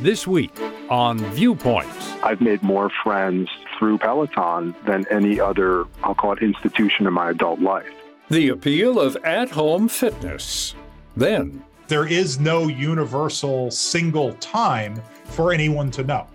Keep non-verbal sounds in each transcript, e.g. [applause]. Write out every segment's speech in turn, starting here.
This week on Viewpoints. I've made more friends through Peloton than any other, I'll call it, institution in my adult life. The appeal of at home fitness. Then, there is no universal single time for anyone to know.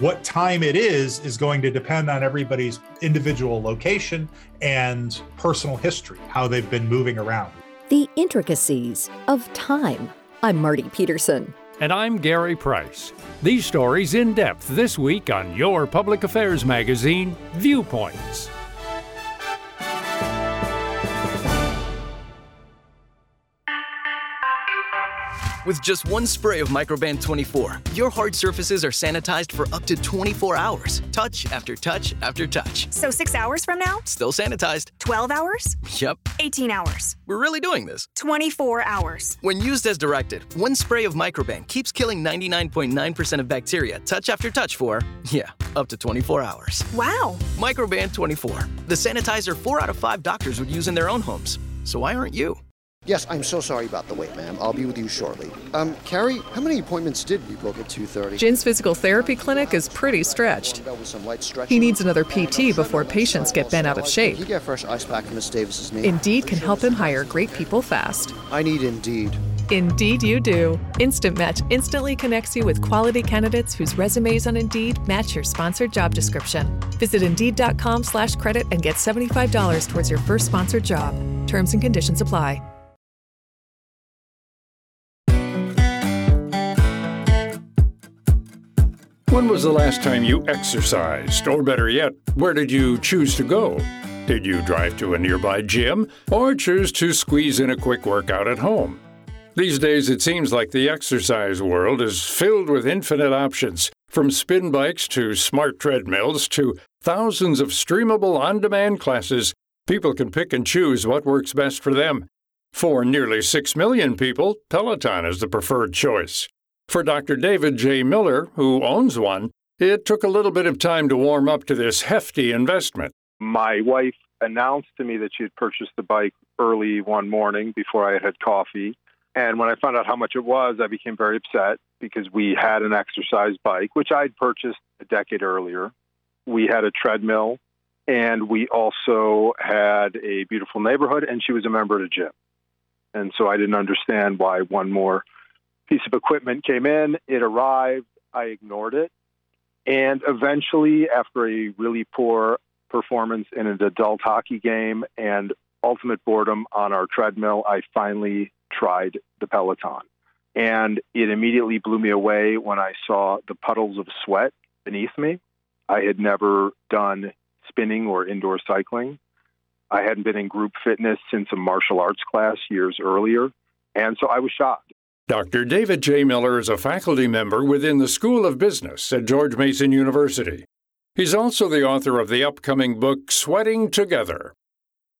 What time it is is going to depend on everybody's individual location and personal history, how they've been moving around. The intricacies of time. I'm Marty Peterson. And I'm Gary Price. These stories in depth this week on your public affairs magazine, Viewpoints. With just one spray of Microban 24, your hard surfaces are sanitized for up to 24 hours. Touch after touch after touch. So six hours from now? Still sanitized. 12 hours? Yep. 18 hours. We're really doing this. 24 hours. When used as directed, one spray of Microban keeps killing 99.9% of bacteria touch after touch for, yeah, up to 24 hours. Wow. Microban 24, the sanitizer four out of five doctors would use in their own homes. So why aren't you? Yes, I'm so sorry about the wait, ma'am. I'll be with you shortly. Um, Carrie, how many appointments did we book at 2.30? Jin's physical therapy clinic is pretty stretched. He needs another PT before patients get bent out of shape. He get fresh ice pack from Miss Davis's name. Indeed can help him hire great people fast. I need Indeed. Indeed you do. Instant Match instantly connects you with quality candidates whose resumes on Indeed match your sponsored job description. Visit Indeed.com slash credit and get $75 towards your first sponsored job. Terms and conditions apply. When was the last time you exercised? Or better yet, where did you choose to go? Did you drive to a nearby gym or choose to squeeze in a quick workout at home? These days, it seems like the exercise world is filled with infinite options, from spin bikes to smart treadmills to thousands of streamable on demand classes. People can pick and choose what works best for them. For nearly 6 million people, Peloton is the preferred choice. For Dr. David J. Miller, who owns one, it took a little bit of time to warm up to this hefty investment. My wife announced to me that she had purchased the bike early one morning before I had had coffee. And when I found out how much it was, I became very upset because we had an exercise bike, which I'd purchased a decade earlier. We had a treadmill, and we also had a beautiful neighborhood, and she was a member of a gym. And so I didn't understand why one more piece of equipment came in, it arrived, I ignored it. And eventually, after a really poor performance in an adult hockey game and ultimate boredom on our treadmill, I finally tried the Peloton. And it immediately blew me away when I saw the puddles of sweat beneath me. I had never done spinning or indoor cycling. I hadn't been in group fitness since a martial arts class years earlier. And so I was shocked. Dr. David J. Miller is a faculty member within the School of Business at George Mason University. He's also the author of the upcoming book Sweating Together.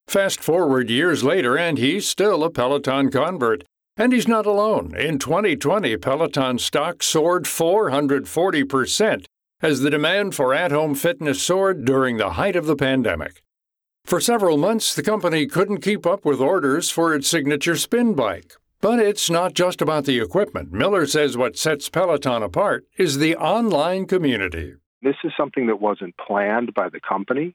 Fast forward years later, and he's still a Peloton convert. And he's not alone. In 2020, Peloton stock soared 440% as the demand for at home fitness soared during the height of the pandemic. For several months, the company couldn't keep up with orders for its signature spin bike. But it's not just about the equipment. Miller says what sets Peloton apart is the online community. This is something that wasn't planned by the company.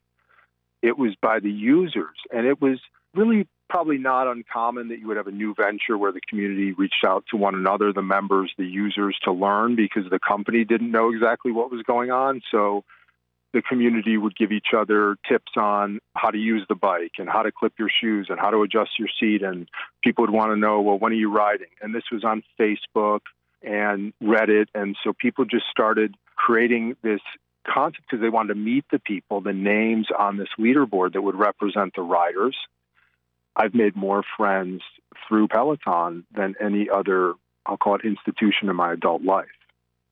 It was by the users. And it was really probably not uncommon that you would have a new venture where the community reached out to one another, the members, the users, to learn because the company didn't know exactly what was going on. So the community would give each other tips on how to use the bike and how to clip your shoes and how to adjust your seat. And people would want to know, well, when are you riding? And this was on Facebook and Reddit. And so people just started creating this concept because they wanted to meet the people, the names on this leaderboard that would represent the riders. I've made more friends through Peloton than any other, I'll call it institution in my adult life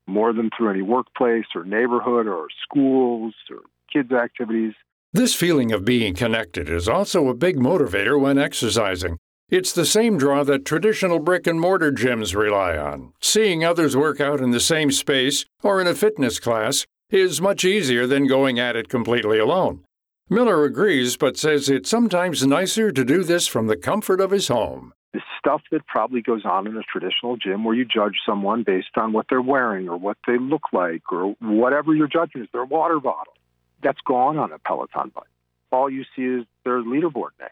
more than through any workplace or neighborhood or schools or kids' activities. This feeling of being connected is also a big motivator when exercising. It's the same draw that traditional brick and mortar gyms rely on. Seeing others work out in the same space or in a fitness class is much easier than going at it completely alone. Miller agrees, but says it's sometimes nicer to do this from the comfort of his home. The stuff that probably goes on in a traditional gym where you judge someone based on what they're wearing or what they look like or whatever your judgment is, their water bottle. That's gone on a Peloton bike. All you see is their leaderboard name.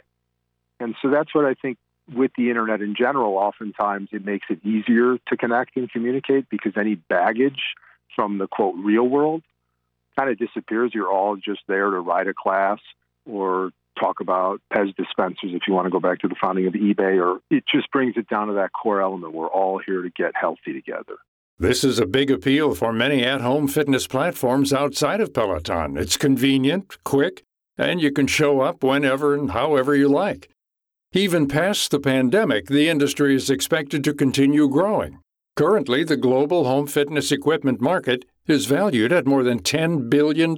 And so that's what I think with the internet in general, oftentimes it makes it easier to connect and communicate because any baggage from the quote real world kind of disappears. You're all just there to ride a class or talk about Pez dispensers if you want to go back to the founding of eBay, or it just brings it down to that core element. We're all here to get healthy together. This is a big appeal for many at home fitness platforms outside of Peloton. It's convenient, quick, and you can show up whenever and however you like. Even past the pandemic, the industry is expected to continue growing. Currently, the global home fitness equipment market is valued at more than $10 billion.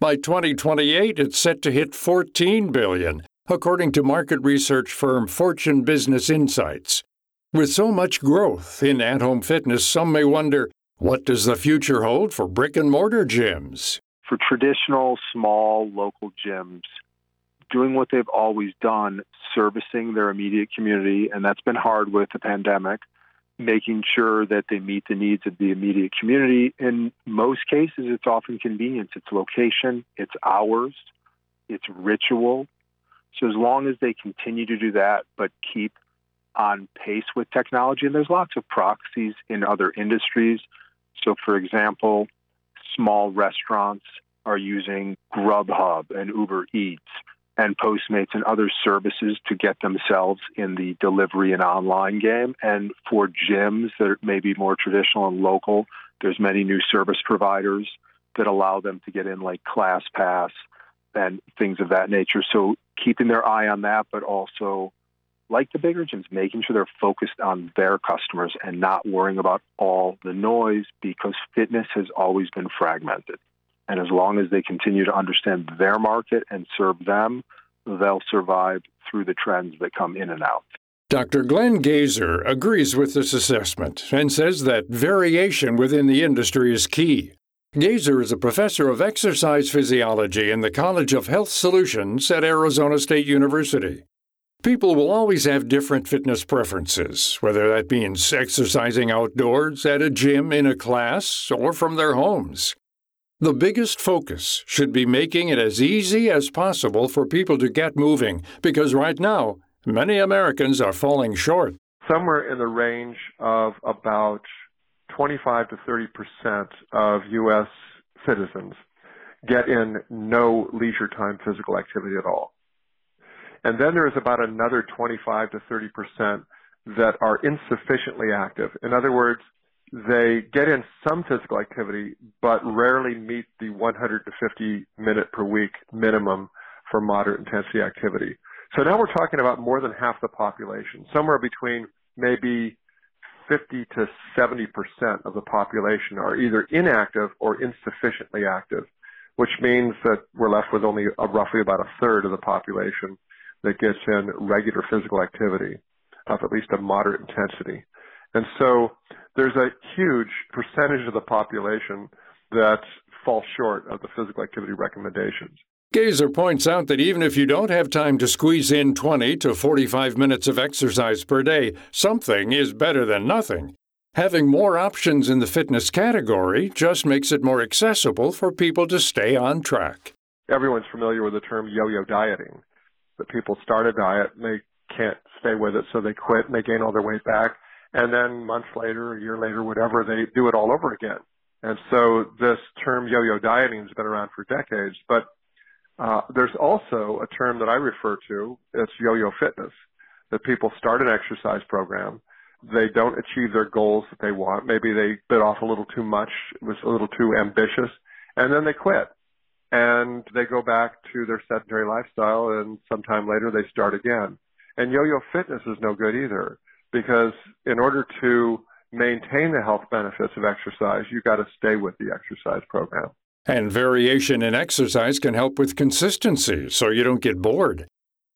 By 2028, it's set to hit 14 billion, according to market research firm Fortune Business Insights. With so much growth in at home fitness, some may wonder what does the future hold for brick and mortar gyms? For traditional, small, local gyms, doing what they've always done, servicing their immediate community, and that's been hard with the pandemic, making sure that they meet the needs of the immediate community. In most cases, it's often convenience, it's location, it's hours, it's ritual. So as long as they continue to do that, but keep on pace with technology, and there's lots of proxies in other industries. So, for example, small restaurants are using Grubhub and Uber Eats and Postmates and other services to get themselves in the delivery and online game. And for gyms that may be more traditional and local, there's many new service providers that allow them to get in, like ClassPass and things of that nature. So keeping their eye on that, but also like the bigger gyms, making sure they're focused on their customers and not worrying about all the noise because fitness has always been fragmented. And as long as they continue to understand their market and serve them, they'll survive through the trends that come in and out. Dr. Glenn Gaesser agrees with this assessment and says that variation within the industry is key. Gaesser is a professor of exercise physiology in the College of Health Solutions at Arizona State University. People will always have different fitness preferences, whether that means exercising outdoors, at a gym, in a class, or from their homes. The biggest focus should be making it as easy as possible for people to get moving, because right now, many Americans are falling short. Somewhere in the range of about 25 to 30 percent of U.S. citizens get in no leisure time physical activity at all. And then there's about another 25 to 30 percent that are insufficiently active. In other words, they get in some physical activity, but rarely meet the 150 minute per week minimum for moderate intensity activity. So now we're talking about more than half the population, somewhere between maybe 50 to 70 percent of the population are either inactive or insufficiently active, which means that we're left with only a, roughly about a third of the population that gets in regular physical activity of at least a moderate intensity. And so there's a huge percentage of the population that falls short of the physical activity recommendations. Gaesser points out that even if you don't have time to squeeze in 20 to 45 minutes of exercise per day, something is better than nothing. Having more options in the fitness category just makes it more accessible for people to stay on track. Everyone's familiar with the term yo yo dieting. That people start a diet and they can't stay with it, so they quit and they gain all their weight back and then months later, a year later, whatever, they do it all over again. And so this term yo-yo dieting has been around for decades, but uh, there's also a term that I refer to. It's yo-yo fitness. That people start an exercise program, they don't achieve their goals that they want. Maybe they bit off a little too much, was a little too ambitious, and then they quit. And they go back to their sedentary lifestyle, and sometime later they start again. And yo-yo fitness is no good either because in order to maintain the health benefits of exercise, you've got to stay with the exercise program. And variation in exercise can help with consistency so you don't get bored.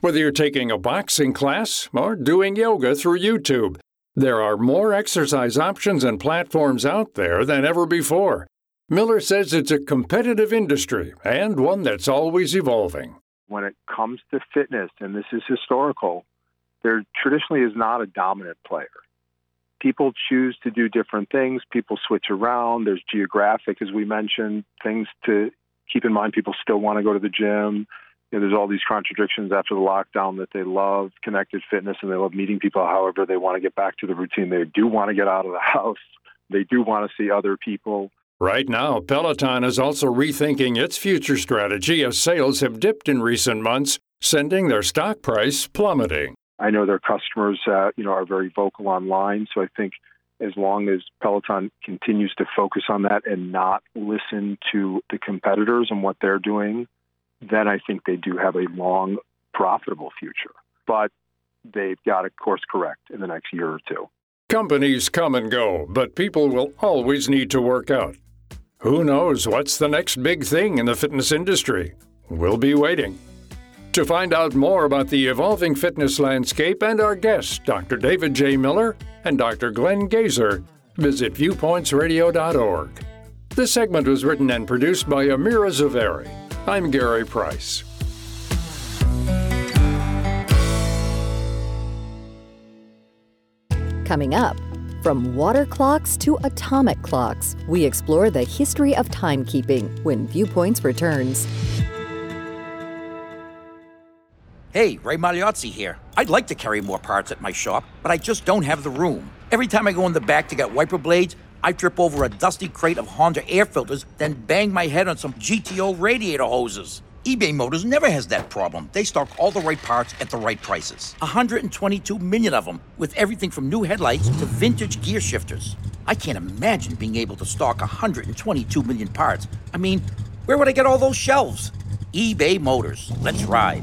Whether you're taking a boxing class or doing yoga through YouTube, there are more exercise options and platforms out there than ever before. Miller says it's a competitive industry and one that's always evolving. When it comes to fitness, and this is historical, there traditionally is not a dominant player. People choose to do different things. People switch around. There's geographic, as we mentioned, things to keep in mind. People still want to go to the gym. You know, there's all these contradictions after the lockdown that they love connected fitness and they love meeting people. However, they want to get back to the routine. They do want to get out of the [laughs] house. They do want to see other people. Right now, Peloton is also rethinking its future strategy as sales have dipped in recent months, sending their stock price plummeting. I know their customers, uh, you know, are very vocal online. So I think as long as Peloton continues to focus on that and not listen to the competitors and what they're doing, then I think they do have a long, profitable future. But they've got to course correct in the next year or two. Companies come and go, but people will always need to work out. Who knows what's the next big thing in the fitness industry? We'll be waiting. To find out more about the evolving fitness landscape and our guests, Dr. David J. Miller and Dr. Glenn Gaesser, visit viewpointsradio.org. This segment was written and produced by Amira Zaveri. I'm Gary Price. Coming up, from water clocks to atomic clocks, we explore the history of timekeeping when Viewpoints returns. Hey, Ray Magliozzi here. I'd like to carry more parts at my shop, but I just don't have the room. Every time I go in the back to get wiper blades, I trip over a dusty crate of Honda air filters, then bang my head on some GTO radiator hoses. eBay Motors never has that problem. They stock all the right parts at the right prices. 122 million of them, with everything from new headlights to vintage gear shifters. I can't imagine being able to stock 122 million parts. I mean, where would I get all those shelves? eBay Motors. Let's ride.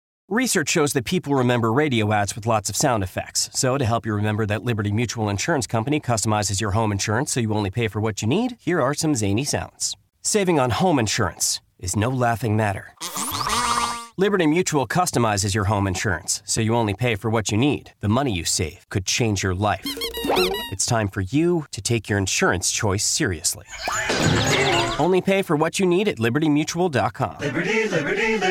Research shows that people remember radio ads with lots of sound effects. So, to help you remember that Liberty Mutual Insurance Company customizes your home insurance so you only pay for what you need, here are some zany sounds. Saving on home insurance is no laughing matter. Liberty Mutual customizes your home insurance so you only pay for what you need. The money you save could change your life. It's time for you to take your insurance choice seriously. Only pay for what you need at libertymutual.com. Liberty, liberty, liberty.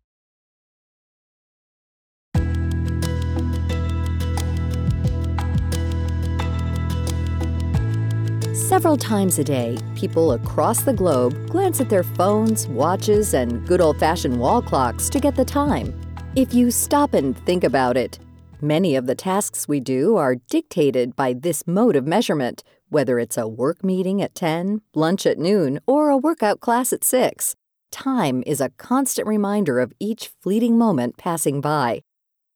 Several times a day, people across the globe glance at their phones, watches, and good old fashioned wall clocks to get the time. If you stop and think about it, many of the tasks we do are dictated by this mode of measurement, whether it's a work meeting at 10, lunch at noon, or a workout class at 6. Time is a constant reminder of each fleeting moment passing by.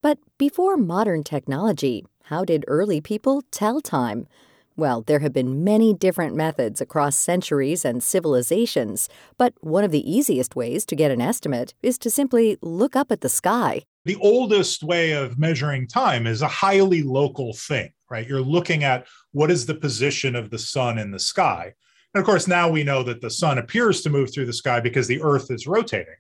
But before modern technology, how did early people tell time? Well, there have been many different methods across centuries and civilizations, but one of the easiest ways to get an estimate is to simply look up at the sky. The oldest way of measuring time is a highly local thing, right? You're looking at what is the position of the sun in the sky. And of course, now we know that the sun appears to move through the sky because the earth is rotating.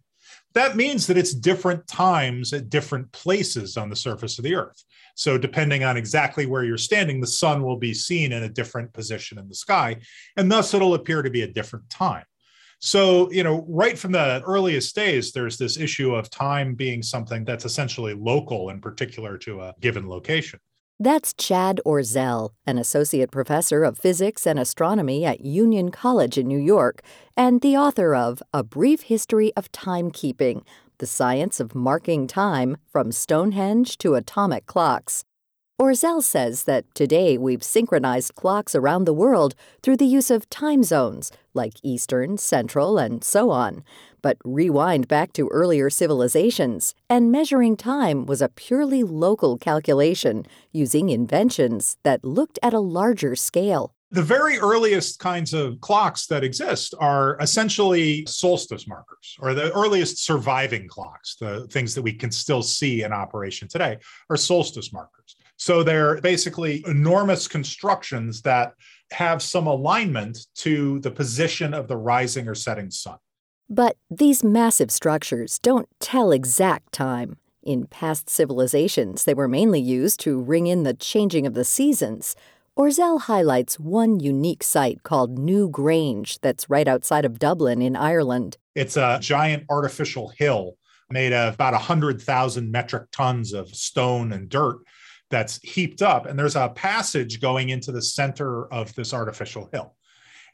That means that it's different times at different places on the surface of the earth. So, depending on exactly where you're standing, the sun will be seen in a different position in the sky, and thus it'll appear to be a different time. So, you know, right from the earliest days, there's this issue of time being something that's essentially local and particular to a given location. That's Chad Orzel, an associate professor of physics and astronomy at Union College in New York, and the author of A Brief History of Timekeeping the science of marking time from Stonehenge to atomic clocks. Orzel says that today we've synchronized clocks around the world through the use of time zones, like Eastern, Central, and so on. But rewind back to earlier civilizations, and measuring time was a purely local calculation using inventions that looked at a larger scale. The very earliest kinds of clocks that exist are essentially solstice markers, or the earliest surviving clocks, the things that we can still see in operation today, are solstice markers. So they're basically enormous constructions that have some alignment to the position of the rising or setting sun. But these massive structures don't tell exact time. In past civilizations, they were mainly used to ring in the changing of the seasons. Orzel highlights one unique site called Newgrange that's right outside of Dublin in Ireland. It's a giant artificial hill made of about 100,000 metric tons of stone and dirt that's heaped up. And there's a passage going into the center of this artificial hill.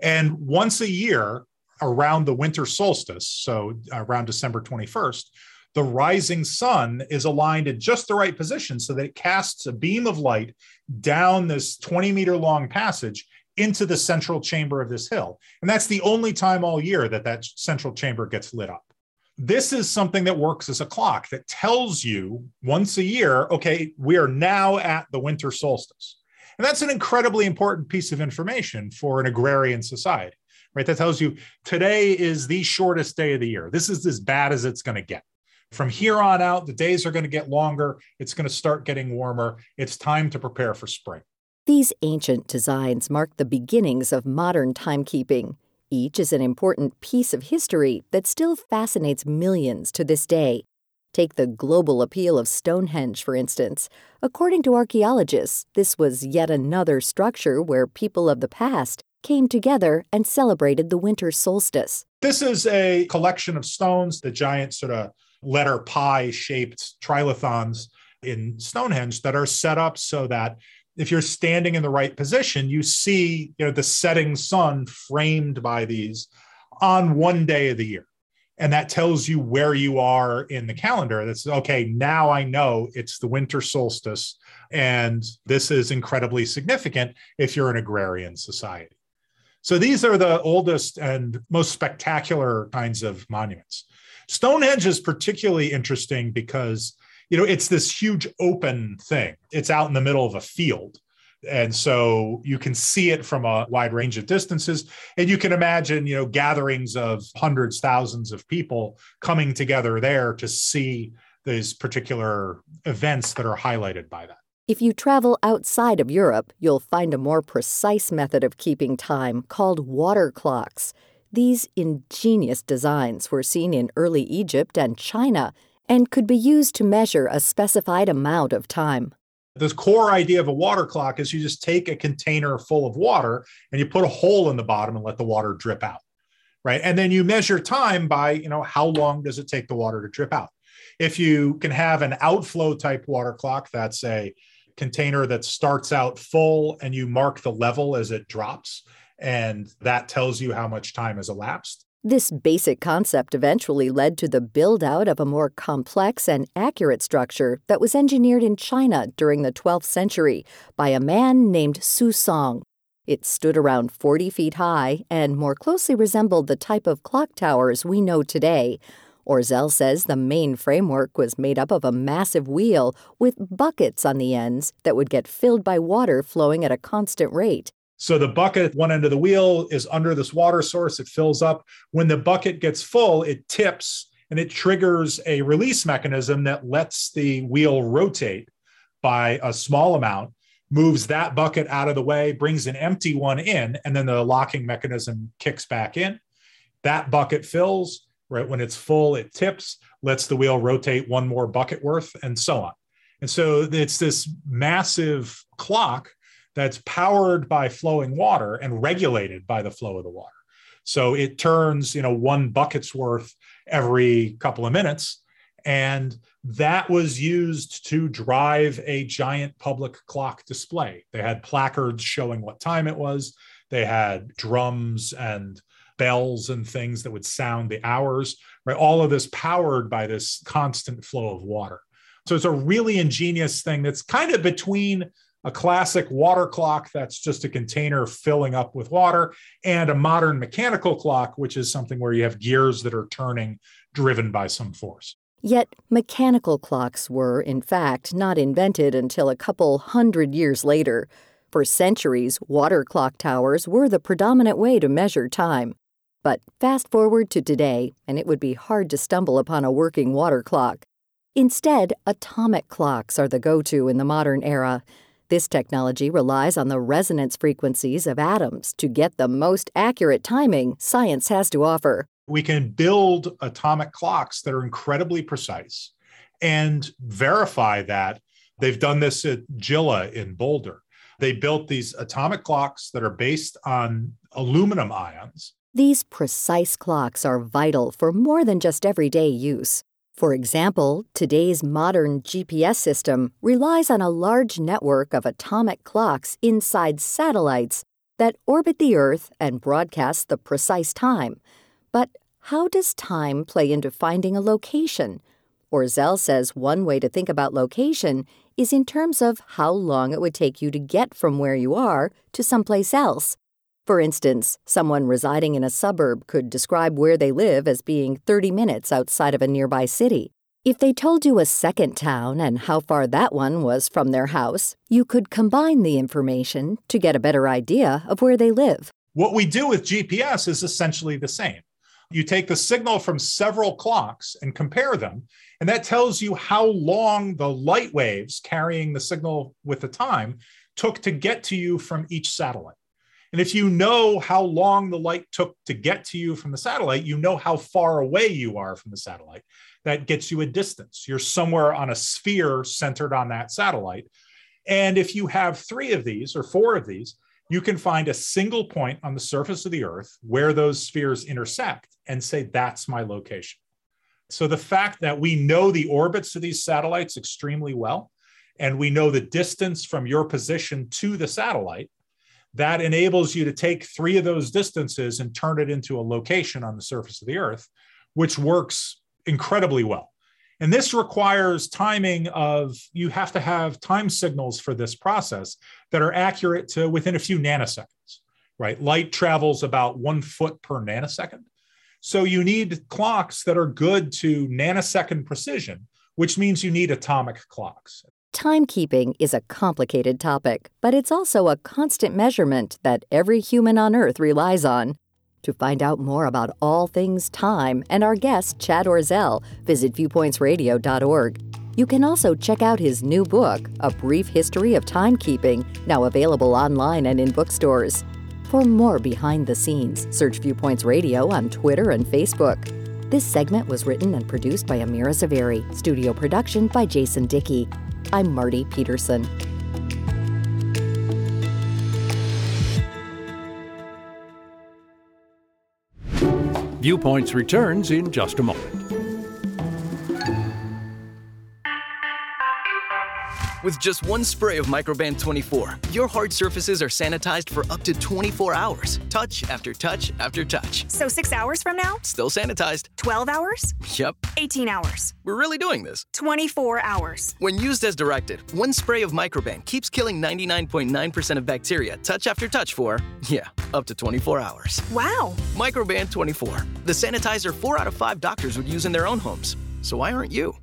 And once a year, around the winter solstice, so around December 21st, the rising sun is aligned in just the right position so that it casts a beam of light down this 20 meter long passage into the central chamber of this hill. And that's the only time all year that that central chamber gets lit up this is something that works as a clock that tells you once a year, okay, we are now at the winter solstice. And that's an incredibly important piece of information for an agrarian society, right? That tells you today is the shortest day of the year. This is as bad as it's going to get. From here on out, the days are going to get longer. It's going to start getting warmer. It's time to prepare for spring. These ancient designs mark the beginnings of modern timekeeping each is an important piece of history that still fascinates millions to this day. Take the global appeal of Stonehenge, for instance. According to archaeologists, this was yet another structure where people of the past came together and celebrated the winter solstice. This is a collection of stones, the giant sort of letter pi shaped trilithons in Stonehenge that are set up so that if you're standing in the right position, you see you know the setting sun framed by these on one day of the year. And that tells you where you are in the calendar. That's okay, now I know it's the winter solstice. And this is incredibly significant if you're an agrarian society. So these are the oldest and most spectacular kinds of monuments. Stonehenge is particularly interesting because you know, it's this huge open thing. It's out in the middle of a field. And so you can see it from a wide range of distances. And you can imagine, you know, gatherings of hundreds, thousands of people coming together there to see these particular events that are highlighted by that. If you travel outside of Europe, you'll find a more precise method of keeping time called water clocks. These ingenious designs were seen in early Egypt and China and could be used to measure a specified amount of time. The core idea of a water clock is you just take a container full of water and you put a hole in the bottom and let the water drip out. Right. And then you measure time by, you know, how long does it take the water to drip out? If you can have an outflow type water clock, that's a container that starts out full and you mark the level as it drops. And that tells you how much time has elapsed. This basic concept eventually led to the build out of a more complex and accurate structure that was engineered in China during the 12th century by a man named Su Song. It stood around 40 feet high and more closely resembled the type of clock towers we know today. Orzel says the main framework was made up of a massive wheel with buckets on the ends that would get filled by water flowing at a constant rate. So the bucket, one end of the wheel, is under this water source. It fills up. When the bucket gets full, it tips and it triggers a release mechanism that lets the wheel rotate by a small amount, moves that bucket out of the way, brings an empty one in, and then the locking mechanism kicks back in. That bucket fills. Right when it's full, it tips, lets the wheel rotate one more bucket worth, and so on. And so it's this massive clock that's powered by flowing water and regulated by the flow of the water. So it turns, you know, one bucket's worth every couple of minutes. And that was used to drive a giant public clock display. They had placards showing what time it was. They had drums and bells and things that would sound the hours. right? All of this powered by this constant flow of water. So it's a really ingenious thing that's kind of between a classic water clock that's just a container filling up with water and a modern mechanical clock, which is something where you have gears that are turning driven by some force. Yet, mechanical clocks were, in fact, not invented until a couple hundred years later. For centuries, water clock towers were the predominant way to measure time. But fast forward to today, and it would be hard to stumble upon a working water clock. Instead, atomic clocks are the go to in the modern era. This technology relies on the resonance frequencies of atoms to get the most accurate timing science has to offer. We can build atomic clocks that are incredibly precise and verify that. They've done this at JILA in Boulder. They built these atomic clocks that are based on aluminum ions. These precise clocks are vital for more than just everyday use. For example, today's modern GPS system relies on a large network of atomic clocks inside satellites that orbit the Earth and broadcast the precise time. But how does time play into finding a location? Orzel says one way to think about location is in terms of how long it would take you to get from where you are to someplace else. For instance, someone residing in a suburb could describe where they live as being 30 minutes outside of a nearby city. If they told you a second town and how far that one was from their house, you could combine the information to get a better idea of where they live. What we do with GPS is essentially the same. You take the signal from several clocks and compare them, and that tells you how long the light waves carrying the signal with the time took to get to you from each satellite. And if you know how long the light took to get to you from the satellite, you know how far away you are from the satellite. That gets you a distance. You're somewhere on a sphere centered on that satellite. And if you have three of these or four of these, you can find a single point on the surface of the Earth where those spheres intersect and say, that's my location. So the fact that we know the orbits of these satellites extremely well, and we know the distance from your position to the satellite, that enables you to take three of those distances and turn it into a location on the surface of the Earth, which works incredibly well. And this requires timing of, you have to have time signals for this process that are accurate to within a few nanoseconds, right? Light travels about one foot per nanosecond. So you need clocks that are good to nanosecond precision, which means you need atomic clocks. Timekeeping is a complicated topic, but it's also a constant measurement that every human on Earth relies on. To find out more about all things time and our guest, Chad Orzel, visit viewpointsradio.org. You can also check out his new book, A Brief History of Timekeeping, now available online and in bookstores. For more behind the scenes, search Viewpoints Radio on Twitter and Facebook. This segment was written and produced by Amira Zaveri, studio production by Jason Dickey. I'm Marty Peterson. Viewpoints returns in just a moment. With just one spray of Microban 24, your hard surfaces are sanitized for up to 24 hours. Touch after touch after touch. So six hours from now? Still sanitized. 12 hours? Yep. 18 hours. We're really doing this. 24 hours. When used as directed, one spray of Microban keeps killing 99.9% of bacteria touch after touch for, yeah, up to 24 hours. Wow. Microban 24, the sanitizer four out of five doctors would use in their own homes. So why aren't you?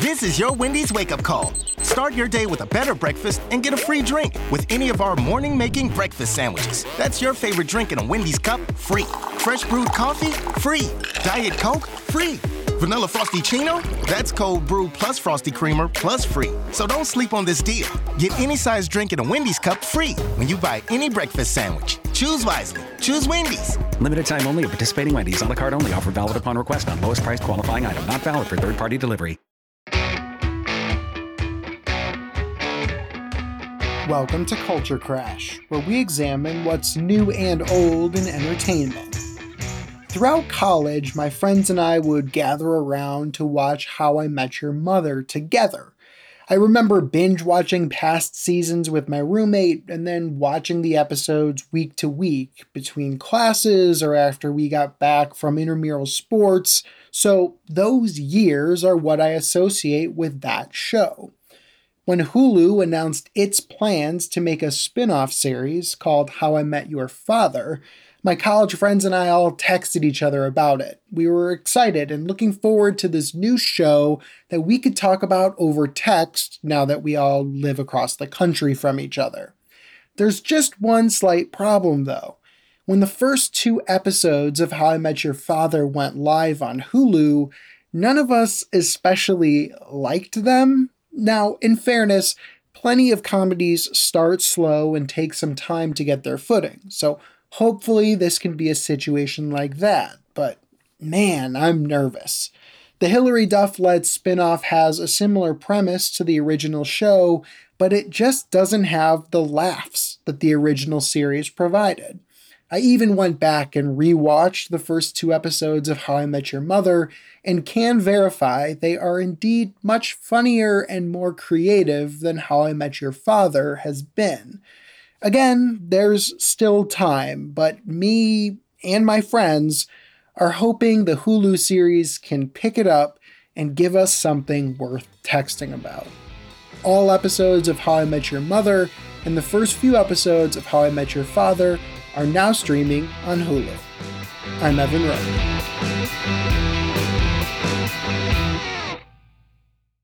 This is your Wendy's wake up call. Start your day with a better breakfast and get a free drink with any of our morning making breakfast sandwiches. That's your favorite drink in a Wendy's cup, free. Fresh brewed coffee, free. Diet Coke, free. Vanilla Frosty Chino? That's cold brew plus Frosty Creamer plus free. So don't sleep on this deal. Get any size drink in a Wendy's cup free when you buy any breakfast sandwich. Choose wisely. Choose Wendy's. Limited time only at participating Wendy's. On the card only. Offer valid upon request on lowest price qualifying item. Not valid for third party delivery. Welcome to Culture Crash, where we examine what's new and old in entertainment. Throughout college, my friends and I would gather around to watch How I Met Your Mother together. I remember binge watching past seasons with my roommate and then watching the episodes week to week between classes or after we got back from intramural sports. So those years are what I associate with that show. When Hulu announced its plans to make a spin off series called How I Met Your Father, my college friends and I all texted each other about it. We were excited and looking forward to this new show that we could talk about over text now that we all live across the country from each other. There's just one slight problem though. When the first two episodes of How I Met Your Father went live on Hulu, none of us especially liked them. Now, in fairness, plenty of comedies start slow and take some time to get their footing, so Hopefully, this can be a situation like that, but man, I'm nervous. The Hilary Duff led spinoff has a similar premise to the original show, but it just doesn't have the laughs that the original series provided. I even went back and rewatched the first two episodes of How I Met Your Mother and can verify they are indeed much funnier and more creative than How I Met Your Father has been. Again, there's still time, but me and my friends are hoping the Hulu series can pick it up and give us something worth texting about. All episodes of How I Met Your Mother and the first few episodes of How I Met Your Father are now streaming on Hulu. I'm Evan Rowe.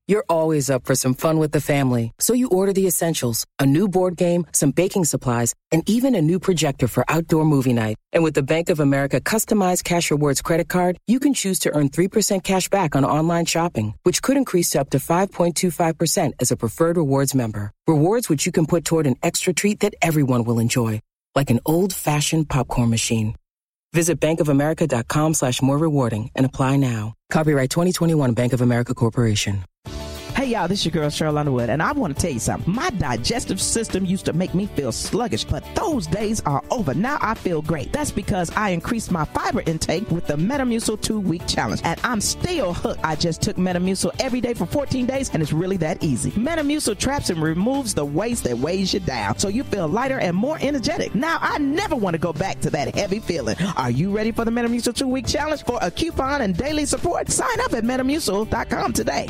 You're always up for some fun with the family, so you order the essentials a new board game, some baking supplies, and even a new projector for outdoor movie night. And with the Bank of America customized cash rewards credit card, you can choose to earn 3% cash back on online shopping, which could increase to up to 5.25% as a preferred rewards member. Rewards which you can put toward an extra treat that everyone will enjoy, like an old fashioned popcorn machine. Visit bankofamerica.com slash more rewarding and apply now. Copyright 2021 Bank of America Corporation. Hey y'all, this is your girl Cheryl Underwood, and I want to tell you something. My digestive system used to make me feel sluggish, but those days are over. Now I feel great. That's because I increased my fiber intake with the Metamucil two week challenge, and I'm still hooked. I just took Metamucil every day for 14 days, and it's really that easy. Metamucil traps and removes the waste that weighs you down, so you feel lighter and more energetic. Now I never want to go back to that heavy feeling. Are you ready for the Metamucil two week challenge for a coupon and daily support? Sign up at Metamucil.com today.